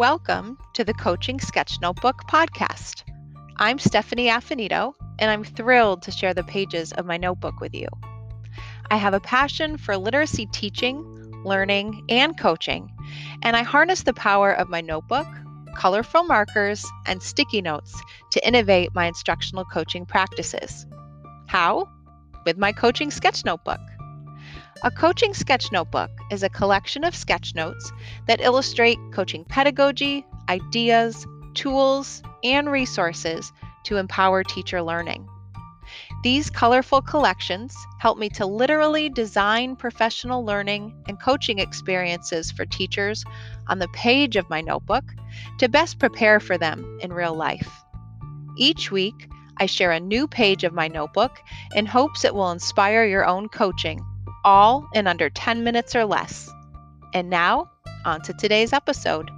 Welcome to the Coaching Sketch Notebook podcast. I'm Stephanie Affinito, and I'm thrilled to share the pages of my notebook with you. I have a passion for literacy teaching, learning, and coaching, and I harness the power of my notebook, colorful markers, and sticky notes to innovate my instructional coaching practices. How? With my coaching sketch notebook. A coaching sketch notebook is a collection of sketch notes that illustrate coaching pedagogy, ideas, tools, and resources to empower teacher learning. These colorful collections help me to literally design professional learning and coaching experiences for teachers on the page of my notebook to best prepare for them in real life. Each week, I share a new page of my notebook in hopes it will inspire your own coaching all in under 10 minutes or less. And now, on to today's episode.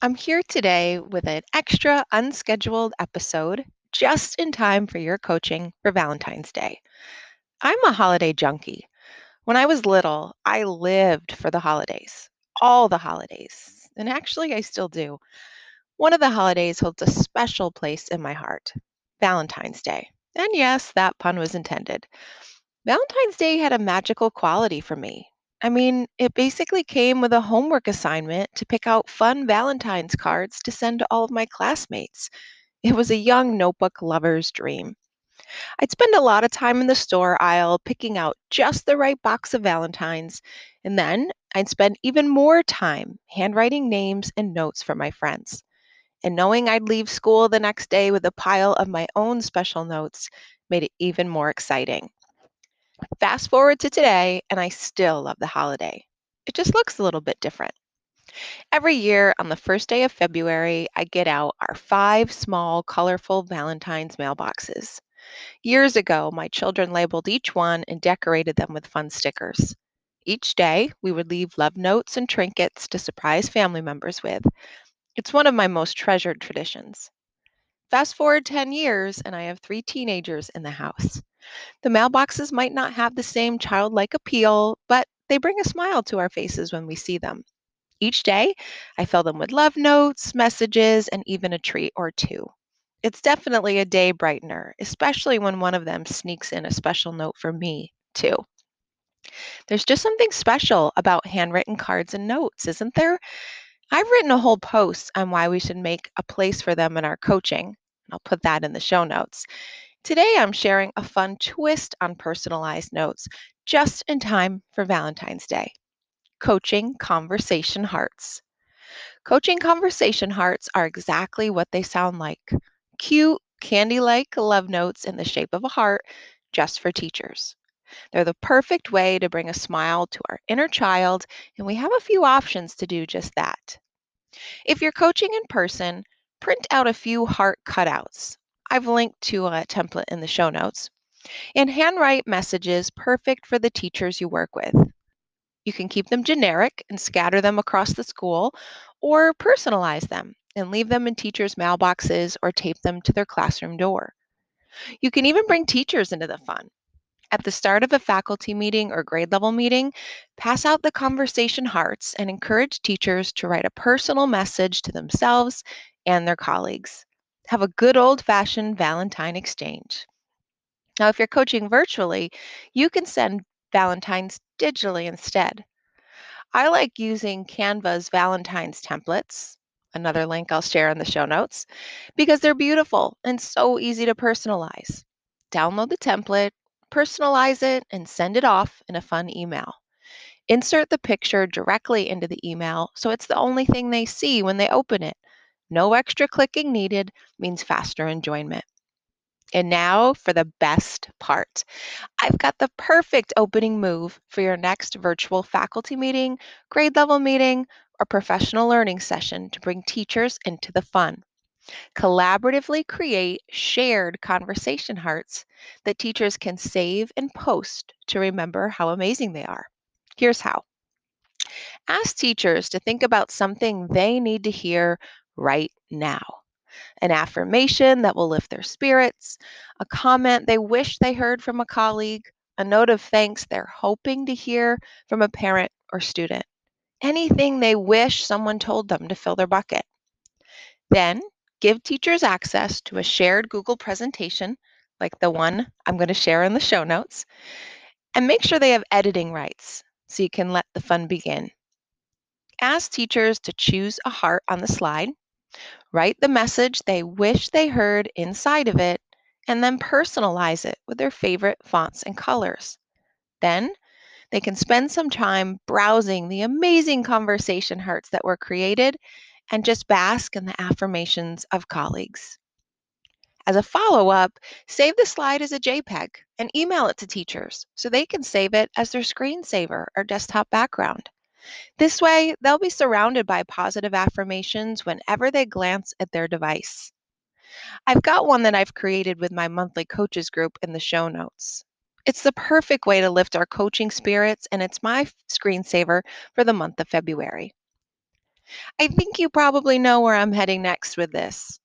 I'm here today with an extra unscheduled episode just in time for your coaching for Valentine's Day. I'm a holiday junkie. When I was little, I lived for the holidays, all the holidays, and actually, I still do. One of the holidays holds a special place in my heart. Valentine's Day. And yes, that pun was intended. Valentine's Day had a magical quality for me. I mean, it basically came with a homework assignment to pick out fun Valentine's cards to send to all of my classmates. It was a young notebook lover's dream. I'd spend a lot of time in the store aisle picking out just the right box of Valentines, and then I'd spend even more time handwriting names and notes for my friends and knowing I'd leave school the next day with a pile of my own special notes made it even more exciting. Fast forward to today, and I still love the holiday. It just looks a little bit different. Every year on the first day of February, I get out our five small, colorful Valentine's mailboxes. Years ago, my children labeled each one and decorated them with fun stickers. Each day, we would leave love notes and trinkets to surprise family members with, it's one of my most treasured traditions. Fast forward 10 years, and I have three teenagers in the house. The mailboxes might not have the same childlike appeal, but they bring a smile to our faces when we see them. Each day, I fill them with love notes, messages, and even a treat or two. It's definitely a day brightener, especially when one of them sneaks in a special note for me, too. There's just something special about handwritten cards and notes, isn't there? I've written a whole post on why we should make a place for them in our coaching. I'll put that in the show notes. Today, I'm sharing a fun twist on personalized notes just in time for Valentine's Day. Coaching Conversation Hearts. Coaching Conversation Hearts are exactly what they sound like cute, candy like love notes in the shape of a heart just for teachers. They're the perfect way to bring a smile to our inner child, and we have a few options to do just that. If you're coaching in person, print out a few heart cutouts. I've linked to a template in the show notes. And handwrite messages perfect for the teachers you work with. You can keep them generic and scatter them across the school, or personalize them and leave them in teachers' mailboxes or tape them to their classroom door. You can even bring teachers into the fun. At the start of a faculty meeting or grade level meeting, pass out the conversation hearts and encourage teachers to write a personal message to themselves and their colleagues. Have a good old fashioned Valentine exchange. Now, if you're coaching virtually, you can send Valentines digitally instead. I like using Canva's Valentine's templates, another link I'll share in the show notes, because they're beautiful and so easy to personalize. Download the template personalize it, and send it off in a fun email. Insert the picture directly into the email so it's the only thing they see when they open it. No extra clicking needed means faster enjoyment. And now for the best part. I've got the perfect opening move for your next virtual faculty meeting, grade level meeting, or professional learning session to bring teachers into the fun. Collaboratively create shared conversation hearts that teachers can save and post to remember how amazing they are. Here's how. Ask teachers to think about something they need to hear right now an affirmation that will lift their spirits, a comment they wish they heard from a colleague, a note of thanks they're hoping to hear from a parent or student, anything they wish someone told them to fill their bucket. Then give teachers access to a shared Google presentation, like the one I'm going to share in the show notes, and make sure they have editing rights so you can let the fun begin. Ask teachers to choose a heart on the slide, write the message they wish they heard inside of it, and then personalize it with their favorite fonts and colors. Then they can spend some time browsing the amazing conversation hearts that were created and just bask in the affirmations of colleagues. As a follow up, save the slide as a JPEG and email it to teachers so they can save it as their screensaver or desktop background. This way, they'll be surrounded by positive affirmations whenever they glance at their device. I've got one that I've created with my monthly coaches group in the show notes. It's the perfect way to lift our coaching spirits, and it's my screensaver for the month of February. I think you probably know where I'm heading next with this.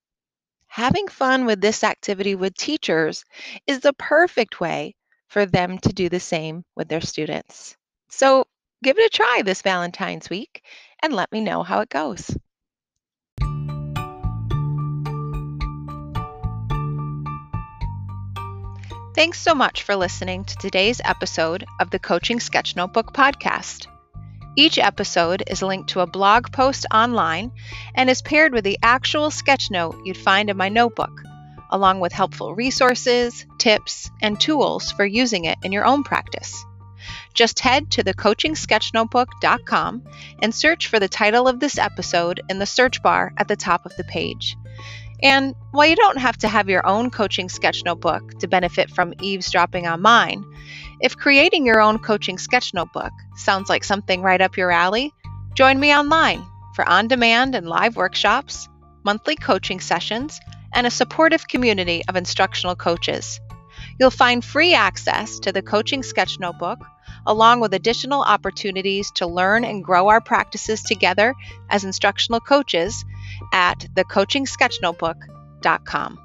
Having fun with this activity with teachers is the perfect way for them to do the same with their students. So give it a try this Valentine's week and let me know how it goes. Thanks so much for listening to today's episode of the Coaching Sketch Notebook podcast. Each episode is linked to a blog post online and is paired with the actual sketch note you'd find in my notebook, along with helpful resources, tips, and tools for using it in your own practice. Just head to thecoachingsketchnotebook.com and search for the title of this episode in the search bar at the top of the page. And while you don't have to have your own coaching sketch notebook to benefit from eavesdropping on mine, if creating your own coaching sketch notebook sounds like something right up your alley, join me online for on demand and live workshops, monthly coaching sessions, and a supportive community of instructional coaches. You'll find free access to the Coaching Sketch Notebook, along with additional opportunities to learn and grow our practices together as instructional coaches at thecoachingsketchnotebook.com.